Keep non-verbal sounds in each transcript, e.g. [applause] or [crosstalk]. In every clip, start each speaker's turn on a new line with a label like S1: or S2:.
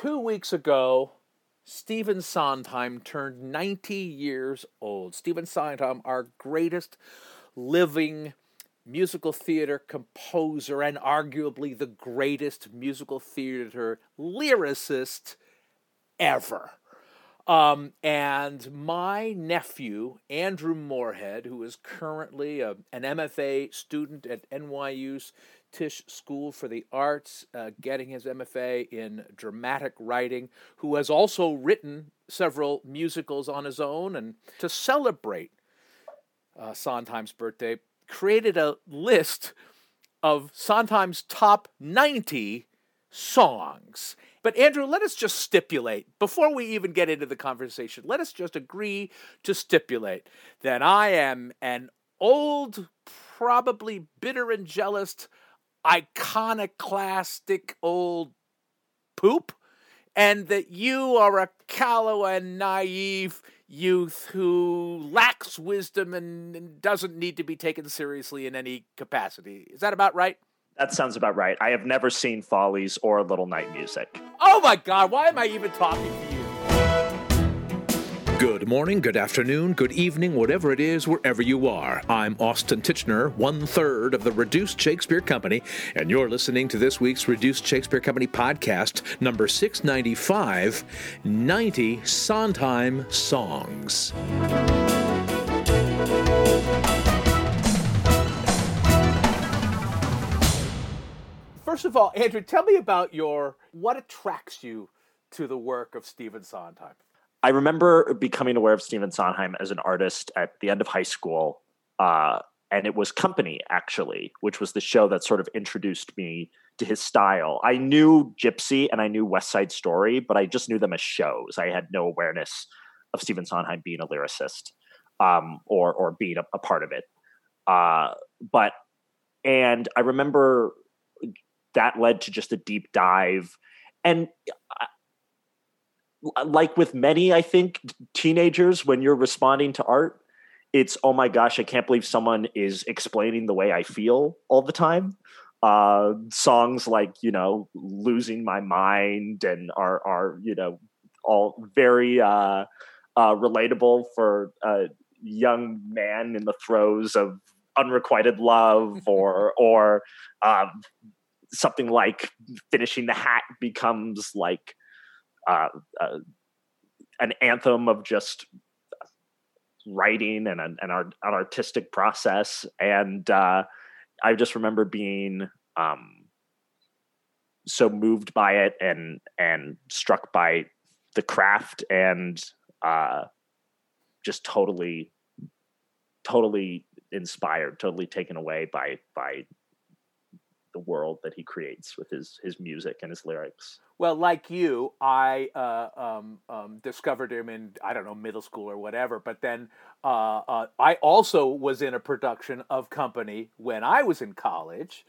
S1: two weeks ago, Stephen Sondheim turned 90 years old. Stephen Sondheim, our greatest living musical theater composer and arguably the greatest musical theater lyricist ever. Um, and my nephew, Andrew Moorhead, who is currently a, an MFA student at NYU's Tisch School for the Arts, uh, getting his MFA in dramatic writing, who has also written several musicals on his own. And to celebrate uh, Sondheim's birthday, created a list of Sondheim's top 90 songs. But Andrew, let us just stipulate, before we even get into the conversation, let us just agree to stipulate that I am an old, probably bitter and jealous iconoclastic old poop, and that you are a callow and naive youth who lacks wisdom and doesn't need to be taken seriously in any capacity. Is that about right?
S2: That sounds about right. I have never seen Follies or Little Night Music.
S1: Oh my God, why am I even talking to you?
S3: Good morning, good afternoon, good evening, whatever it is, wherever you are. I'm Austin Tichenor, one third of the Reduced Shakespeare Company, and you're listening to this week's Reduced Shakespeare Company podcast, number 695 90 Sondheim Songs.
S1: First of all, Andrew, tell me about your what attracts you to the work of Stephen Sondheim.
S2: I remember becoming aware of Stephen Sondheim as an artist at the end of high school. Uh, and it was Company, actually, which was the show that sort of introduced me to his style. I knew Gypsy and I knew West Side Story, but I just knew them as shows. I had no awareness of Stephen Sondheim being a lyricist um, or or being a, a part of it. Uh, but and I remember that led to just a deep dive. And like with many, I think, teenagers, when you're responding to art, it's oh my gosh, I can't believe someone is explaining the way I feel all the time. Uh, songs like you know losing my mind and are are you know all very uh, uh, relatable for a young man in the throes of unrequited love [laughs] or or um, something like finishing the hat becomes like uh, uh, an anthem of just writing and an, an, art, an artistic process. And uh, I just remember being um, so moved by it and and struck by the craft and uh, just totally totally inspired totally taken away by by the world that he creates with his his music and his lyrics.
S1: Well, like you, I uh, um, um, discovered him in I don't know middle school or whatever. But then uh, uh, I also was in a production of Company when I was in college.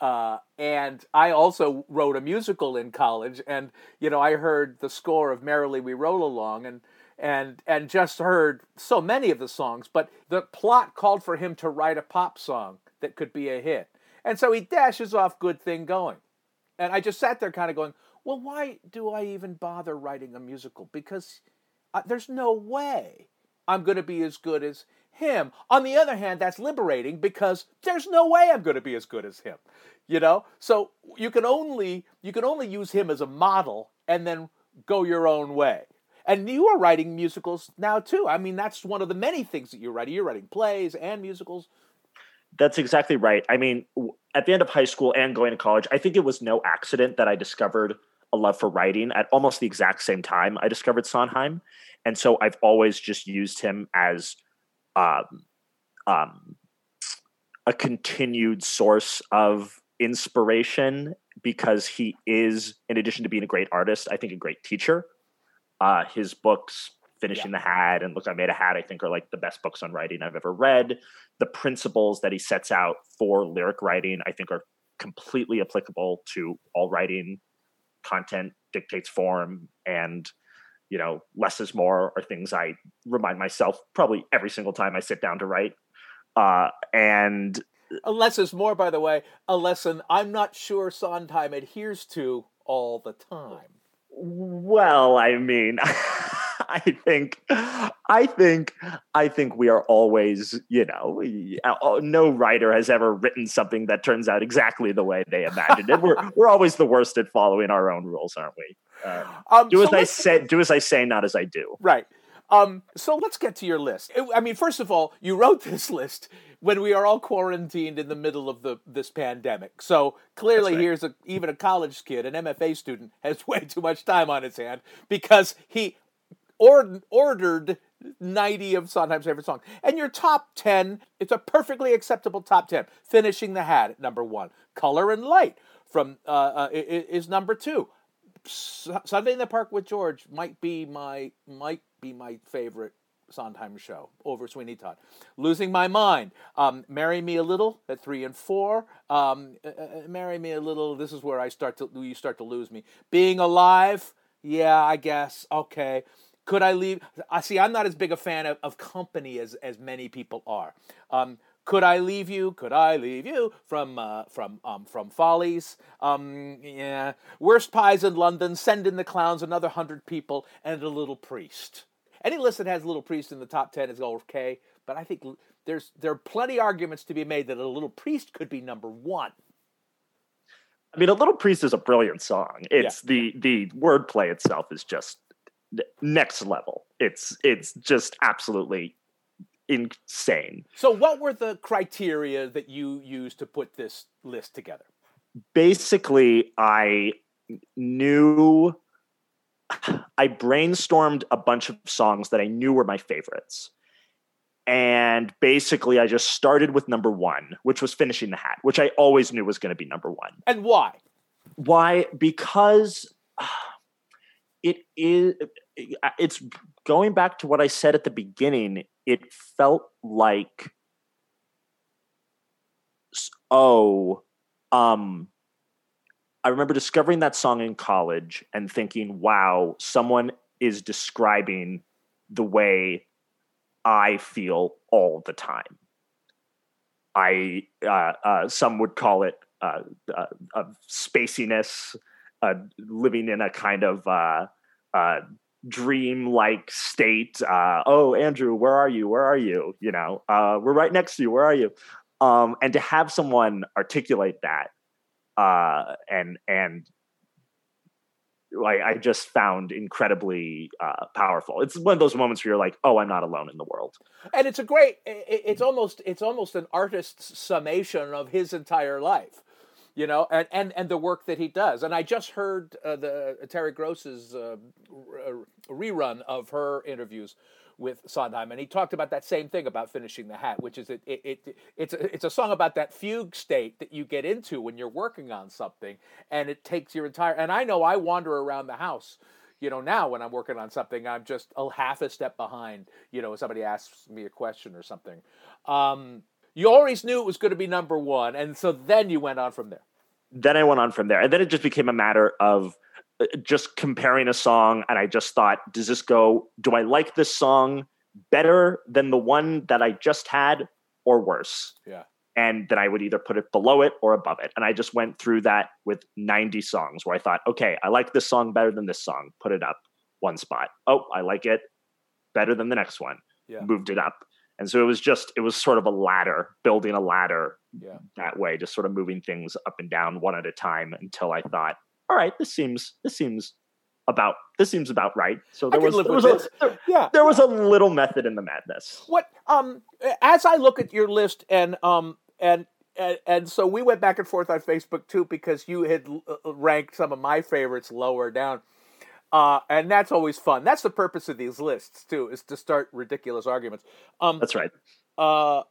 S1: Uh, and I also wrote a musical in college, and you know I heard the score of "Merrily We Roll Along," and and and just heard so many of the songs. But the plot called for him to write a pop song that could be a hit, and so he dashes off good thing going. And I just sat there kind of going, well, why do I even bother writing a musical? Because uh, there's no way I'm going to be as good as him. On the other hand, that's liberating because there's no way I'm going to be as good as him. You know? So you can only you can only use him as a model and then go your own way. And you are writing musicals now too. I mean, that's one of the many things that you're writing. You're writing plays and musicals.
S2: That's exactly right. I mean, at the end of high school and going to college, I think it was no accident that I discovered a love for writing at almost the exact same time I discovered Sondheim. And so I've always just used him as um, um, a continued source of inspiration because he is, in addition to being a great artist, I think a great teacher. Uh, his books finishing yeah. the hat and look i made a hat i think are like the best books on writing i've ever read. The principles that he sets out for lyric writing i think are completely applicable to all writing. Content dictates form and you know less is more are things i remind myself probably every single time i sit down to write. Uh, and
S1: a less is more by the way a lesson i'm not sure sondheim adheres to all the time.
S2: Well, I mean, [laughs] [laughs] I think, I think, I think we are always, you know, no writer has ever written something that turns out exactly the way they imagined it. We're we're always the worst at following our own rules, aren't we? Um, um, do so as I say, do as I say, not as I do.
S1: Right. Um, so let's get to your list. I mean, first of all, you wrote [laughs] this list when we are all quarantined in the middle of the this pandemic. So clearly, right. here's a even a college kid, an MFA student, has [laughs] way too much time on his hand because he or, ordered 90 of Sondheim's favorite songs. And your top 10, it's a perfectly acceptable top 10. Finishing the Hat at number one. Color and Light from uh, uh, is number two. Sunday in the Park with George might be my might be my favorite Sondheim show over Sweeney Todd. Losing My Mind, um, Marry Me a Little at three and four. Um, uh, uh, Marry Me a Little. This is where I start to you start to lose me. Being Alive, yeah, I guess okay. Could I leave? I see. I'm not as big a fan of, of company as as many people are. Um, could I leave you? Could I leave you from uh, from um, from Follies? Um, yeah, worst pies in London. Send in the clowns. Another hundred people and a little priest. Any list that has a little priest in the top ten is okay. But I think there's there are plenty arguments to be made that a little priest could be number one.
S2: I mean, a little priest is a brilliant song. It's yeah. the the wordplay itself is just next level. It's it's just absolutely insane.
S1: So what were the criteria that you used to put this list together?
S2: Basically, I knew I brainstormed a bunch of songs that I knew were my favorites. And basically, I just started with number one, which was Finishing the Hat, which I always knew was going to be number one.
S1: And why?
S2: Why? Because it is it's going back to what I said at the beginning. It felt like, oh, um, I remember discovering that song in college and thinking, wow, someone is describing the way I feel all the time. I, uh, uh, some would call it uh, uh spaciness, uh, living in a kind of uh, dream like state. Uh, oh, Andrew, where are you? Where are you? You know, uh, we're right next to you. Where are you? Um, and to have someone articulate that uh, and and I just found incredibly uh, powerful. It's one of those moments where you're like, "Oh, I'm not alone in the world."
S1: And it's a great. It's almost. It's almost an artist's summation of his entire life you know, and, and, and the work that he does. And I just heard uh, the uh, Terry Gross's uh, rerun of her interviews with Sondheim, and he talked about that same thing about finishing the hat, which is it, it, it it's a, it's a song about that fugue state that you get into when you're working on something, and it takes your entire. And I know I wander around the house you know now when i'm working on something i'm just a half a step behind you know somebody asks me a question or something um, you always knew it was going to be number one, and so then you went on from there.
S2: Then I went on from there, and then it just became a matter of uh, just comparing a song, and I just thought, does this go? Do I like this song better than the one that I just had, or worse?
S1: Yeah.
S2: And then I would either put it below it or above it. And I just went through that with 90 songs where I thought, okay, I like this song better than this song. Put it up one spot. Oh, I like it better than the next one. Yeah. Moved it up and so it was just it was sort of a ladder building a ladder
S1: yeah.
S2: that way just sort of moving things up and down one at a time until i thought all right this seems this seems about this seems about right. So there was, there was a, there, yeah. there was a little method in the madness.
S1: What um as i look at your list and um and and, and so we went back and forth on facebook too because you had uh, ranked some of my favorites lower down uh, and that's always fun. That's the purpose of these lists too, is to start ridiculous arguments.
S2: Um, that's right.
S1: Uh,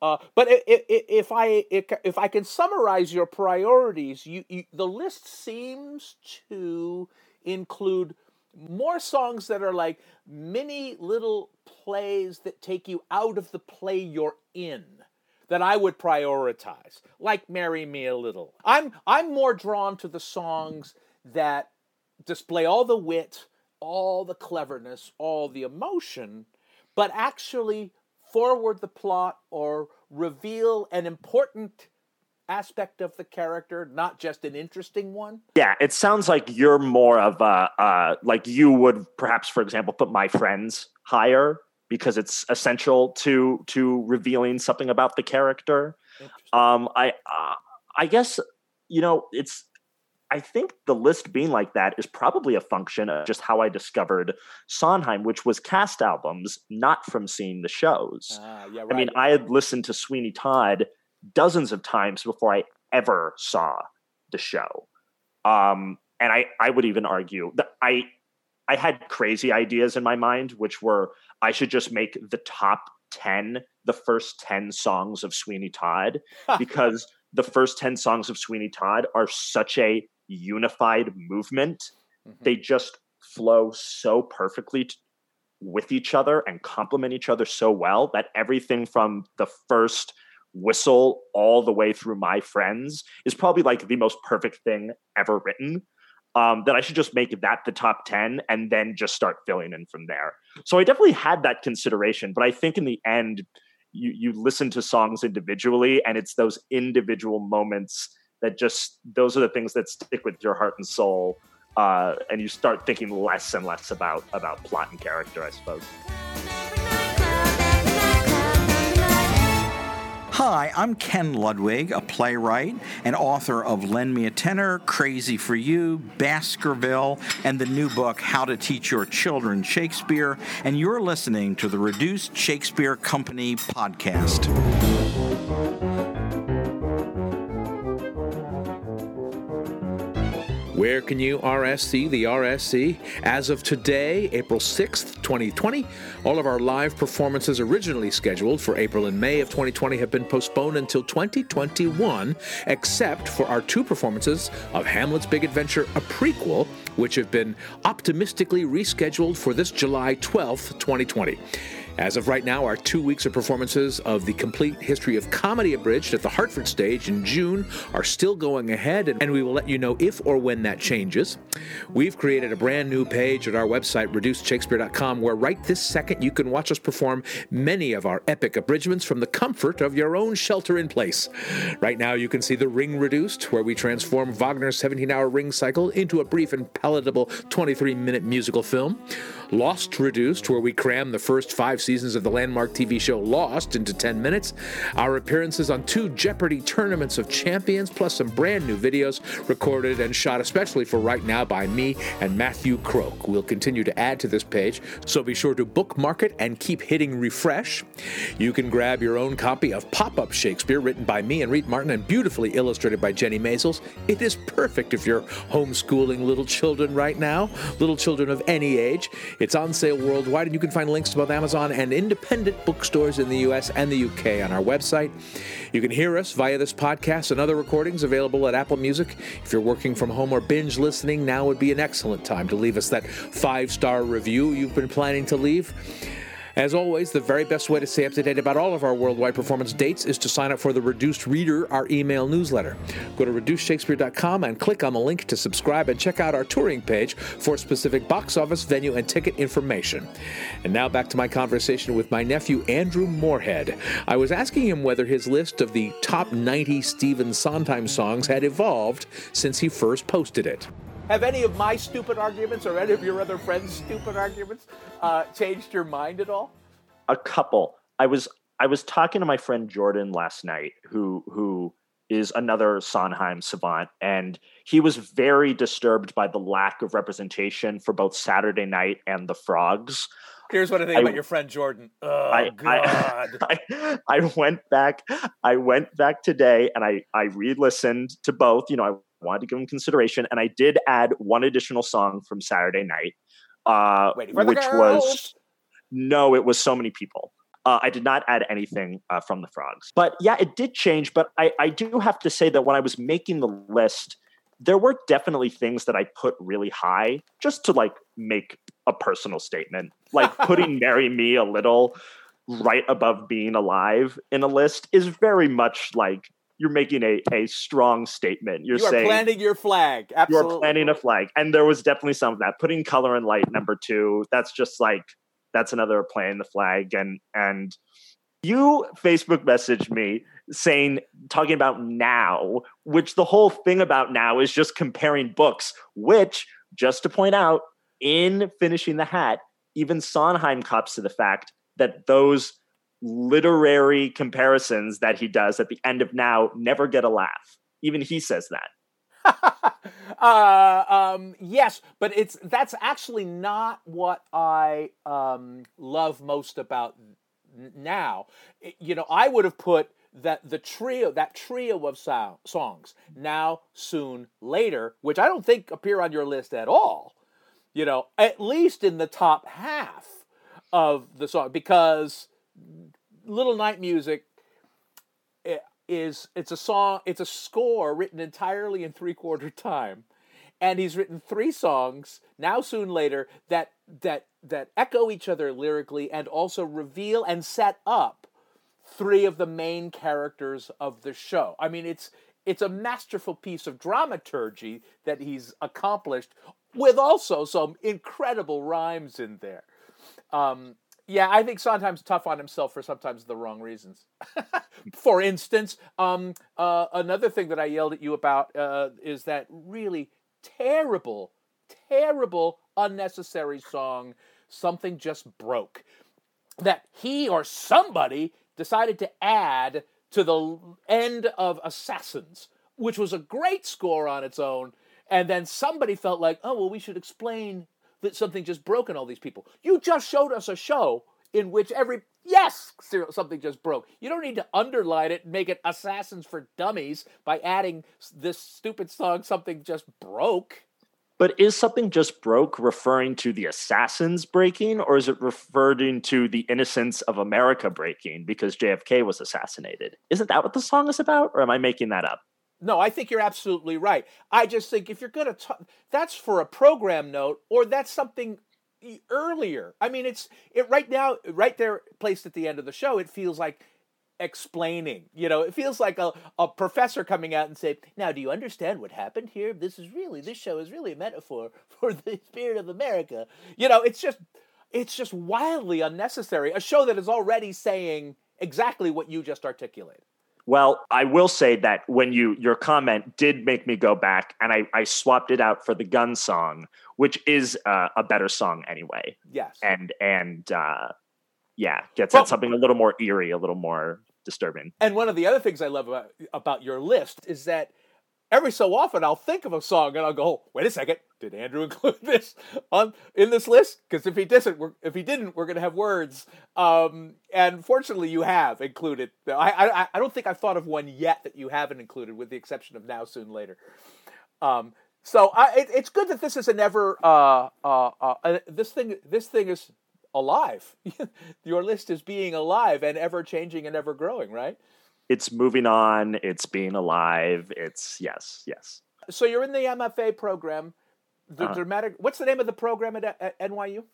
S1: uh, but if, if I if I can summarize your priorities, you, you, the list seems to include more songs that are like mini little plays that take you out of the play you're in that I would prioritize, like "Marry Me a Little." I'm I'm more drawn to the songs that display all the wit, all the cleverness, all the emotion, but actually forward the plot or reveal an important
S4: aspect of the character, not just an interesting one.
S2: Yeah, it sounds like you're more of a uh, like you would perhaps, for example, put my friends higher because it's essential to to revealing something about the character. Um, I uh, I guess you know it's I think the list being like that is probably a function of just how I discovered Sondheim, which was cast albums, not from seeing the shows.
S4: Uh, yeah, right.
S2: I mean, I had listened to Sweeney Todd dozens of times before I ever saw the show. Um, and I, I would even argue that I, I had crazy ideas in my mind, which were I should just make the top 10, the first 10 songs of Sweeney Todd, [laughs] because the first 10 songs of Sweeney Todd are such a unified movement. Mm-hmm. They just flow so perfectly t- with each other and complement each other so well that everything from the first whistle all the way through my friends is probably like the most perfect thing ever written. Um, that I should just make that the top 10 and then just start filling in from there. So I definitely had that consideration, but I think in the end, you, you listen to songs individually and it's those individual moments that just those are the things that stick with your heart and soul uh, and you start thinking less and less about about plot and character i suppose
S5: Hi, I'm Ken Ludwig, a playwright and author of Lend Me a Tenor, Crazy for You, Baskerville, and the new book, How to Teach Your Children Shakespeare. And you're listening to the Reduced Shakespeare Company podcast.
S1: Where can you RSC the RSC? As of today, April 6th, 2020, all of our live performances originally scheduled for April and May of 2020 have been postponed until 2021, except for our two performances of Hamlet's Big Adventure, a prequel, which have been optimistically rescheduled for this July 12th, 2020. As of right now, our two weeks of performances of the complete history of comedy abridged at the Hartford stage in June are still going ahead, and we will let you know if or when that changes. We've created a brand new page at our website, reducedshakespeare.com, where right this second you can watch us perform many of our epic abridgments from the comfort of your own shelter in place. Right now, you can see The Ring Reduced, where we transform Wagner's 17 hour ring cycle into a brief and palatable 23 minute musical film. Lost Reduced, where we cram the first five seasons of the landmark TV show Lost into 10 minutes, our appearances on two Jeopardy tournaments of champions, plus some brand new videos recorded and shot especially for right now by me and Matthew Croke. We'll continue to add to this page, so be sure to bookmark it and keep hitting refresh. You can grab your own copy of Pop Up Shakespeare, written by me and Reed Martin and beautifully illustrated by Jennie Maizels. It is perfect if you're homeschooling little children right now, little children of any age. It's on sale worldwide, and you can find links to both Amazon and independent bookstores in the US and the UK on our website. You can hear us via this podcast and other recordings available at Apple Music. If you're working from home or binge listening, now would be an excellent time to leave us that five star review you've been planning to leave. As always, the very best way to stay up to date about all of our worldwide performance dates is to sign up for the Reduced Reader, our email newsletter. Go to reducedshakespeare.com and click on the link to subscribe and check out our touring page for specific box office, venue, and ticket information. And now back to my conversation with my nephew, Andrew Moorhead. I was asking him whether his list of the top 90 Stephen Sondheim songs had evolved since he first posted it.
S4: Have any of my stupid arguments or any of your other friends' stupid arguments uh, changed your mind at all?
S2: A couple. I was I was talking to my friend Jordan last night, who who is another Sondheim savant, and he was very disturbed by the lack of representation for both Saturday Night and The Frogs.
S4: Here's what I think I, about your friend Jordan. Oh I, [laughs] God!
S2: I, I, went back. I went back today, and I I re-listened to both. You know, I wanted to give them consideration, and I did add one additional song from Saturday Night, uh, which was no, it was so many people. Uh, I did not add anything uh, from the frogs, but yeah, it did change. But I, I do have to say that when I was making the list, there were definitely things that I put really high just to like make a personal statement, like [laughs] putting "Marry Me" a little right above being alive in a list is very much like you're making a, a strong statement. You're
S4: you
S2: saying
S4: planting your flag. Absolutely.
S2: You're planting a flag. And there was definitely some of that. Putting color and light number two, that's just like that's another playing the flag. And and you Facebook messaged me saying talking about now, which the whole thing about now is just comparing books, which just to point out in finishing the hat, even Sondheim cops to the fact that those literary comparisons that he does at the end of now never get a laugh. Even he says that. [laughs]
S1: uh, um, yes, but it's that's actually not what I um, love most about now. You know, I would have put that the trio, that trio of so- songs, now, soon, later, which I don't think appear on your list at all. You know, at least in the top half of the song, because Little Night Music eh, is it's a song, it's a score written entirely in three quarter time, and he's written three songs now, soon, later that that that echo each other lyrically and also reveal and set up three of the main characters of the show. I mean, it's it's a masterful piece of dramaturgy that he's accomplished with also some incredible rhymes in there. Um, yeah, I think sometimes tough on himself for sometimes the wrong reasons. [laughs] for instance, um, uh, another thing that I yelled at you about uh, is that really terrible, terrible, unnecessary song, Something Just Broke. That he or somebody decided to add to the end of Assassins, which was a great score on its own. And then somebody felt like, oh, well, we should explain that something just broke in all these people. You just showed us a show in which every yes something just broke you don't need to underline it and make it assassins for dummies by adding this stupid song something just broke
S2: but is something just broke referring to the assassins breaking, or is it referring to the innocence of America breaking because JFK was assassinated? Isn't that what the song is about, or am I making that up?
S1: No, I think you're absolutely right. I just think if you're going to talk, that's for a program note, or that's something earlier. I mean, it's it right now, right there, placed at the end of the show. It feels like explaining. You know, it feels like a, a professor coming out and say, "Now, do you understand what happened here? This is really this show is really a metaphor [laughs] for the spirit of America." You know, it's just it's just wildly unnecessary. A show that is already saying exactly what you just articulated.
S2: Well, I will say that when you your comment did make me go back, and I, I swapped it out for the gun song, which is uh, a better song anyway.
S1: Yes,
S2: and and uh, yeah, gets well, at something a little more eerie, a little more disturbing.
S1: And one of the other things I love about, about your list is that every so often I'll think of a song and I'll go, wait a second, did Andrew [laughs] include this on in this list? Because if he didn't, we're, if he didn't, we're going to have words. Um, and fortunately, you have included. I, I I don't think I've thought of one yet that you haven't included, with the exception of now, soon, later. Um, so I, it, it's good that this is a never. Uh, uh, uh, this thing. This thing is alive. [laughs] Your list is being alive and ever changing and ever growing, right?
S2: It's moving on. It's being alive. It's yes, yes.
S1: So you're in the MFA program. The uh, dramatic. What's the name of the program at, at NYU?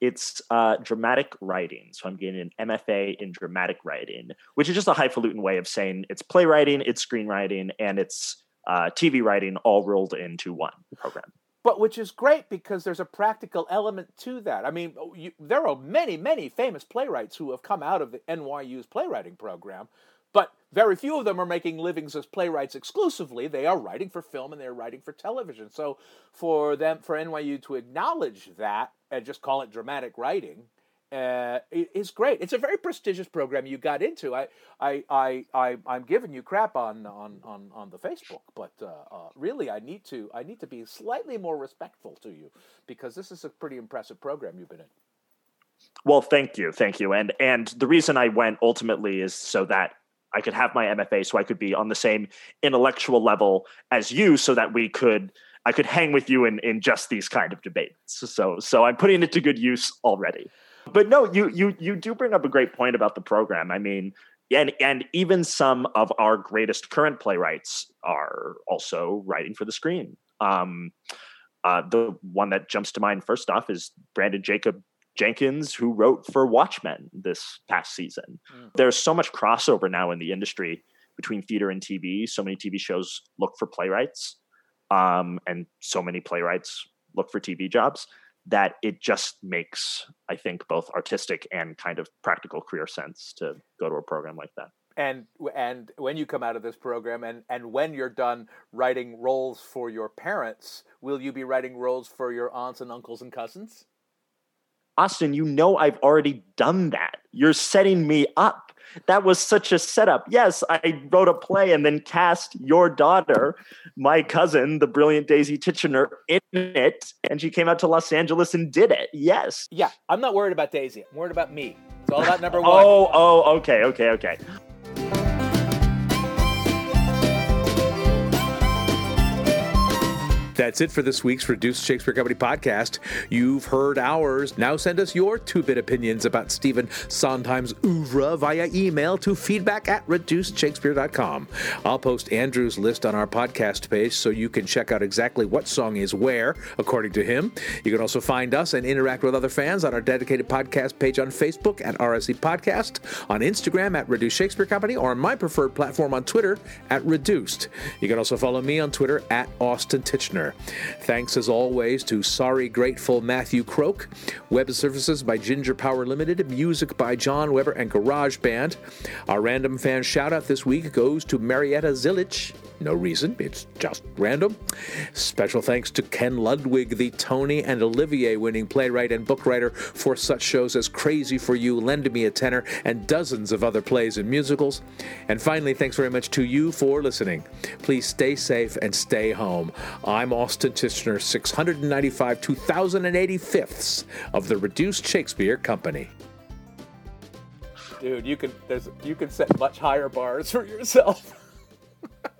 S2: It's uh, dramatic writing. So I'm getting an MFA in dramatic writing, which is just a highfalutin way of saying it's playwriting, it's screenwriting, and it's uh, TV writing all rolled into one program
S1: but which is great because there's a practical element to that. I mean, oh, you, there are many, many famous playwrights who have come out of the NYU's playwriting program, but very few of them are making livings as playwrights exclusively. They are writing for film and they're writing for television. So for them, for NYU to acknowledge that and just call it dramatic writing uh, is great. It's a very prestigious program you got into. I, I, I, I I'm giving you crap on on on, on the Facebook, but uh, uh, really, I need to I need to be slightly more respectful to you because this is a pretty impressive program you've been in.
S2: Well, thank you, thank you, and and the reason I went ultimately is so that I could have my MFA, so I could be on the same intellectual level as you, so that we could. I could hang with you in, in just these kind of debates. So so I'm putting it to good use already but no, you you you do bring up a great point about the program. I mean, and and even some of our greatest current playwrights are also writing for the screen. Um, uh, the one that jumps to mind first off is Branden Jacob Jenkins, who wrote for Watchmen this past season. Mm. There's so much crossover now in the industry between theater and TV. So many TV shows look for playwrights, um, and so many playwrights look for TV jobs that it just makes, I think, both artistic and kind of practical career sense to go to a program like that.
S6: and and when you come out of this program and and when you're done writing roles for your parents will you be writing roles for your aunts and uncles and cousins
S2: austin you know i've already done that. You're setting me up. That was such a setup. Yes i wrote a play and then cast your daughter my cousin the brilliant daisy tichenor in it and she came out to los angeles and did it. Yes.
S6: Yeah i'm not worried about daisy. I'm worried about me. It's all about number one.
S2: oh oh okay okay okay
S1: That's it for this week's Reduced Shakespeare Company podcast. You've heard ours. Now send us your two bit opinions about Stephen Sondheim's oeuvre via email to feedback at reducedshakespeare.com. I'll post Andrew's list on our podcast page so you can check out exactly what song is where, according to him. You can also find us and interact with other fans on our dedicated podcast page on Facebook at RSC Podcast, on Instagram at Reduced Shakespeare Company, or on my preferred platform on Twitter at Reduced. You can also follow me on Twitter at Austin Thanks as always to Sorry Grateful Matthew Croke, web services by Ginger Power Limited, music by John Weber and Garage Band. Our random fan shout out this week goes to Marietta Zilich. No reason, it's just random. Special thanks to Ken Ludwig, the Tony and Olivier winning playwright and book writer for such shows as Crazy for You, Lend Me a Tenor, and dozens of other plays and musicals. And finally, thanks very much to you for listening. Please stay safe and stay home. I'm Austin Tichenor, 695 2085ths of the Reduced Shakespeare Company.
S6: Dude, you can there's you can set much higher bars for yourself. [laughs]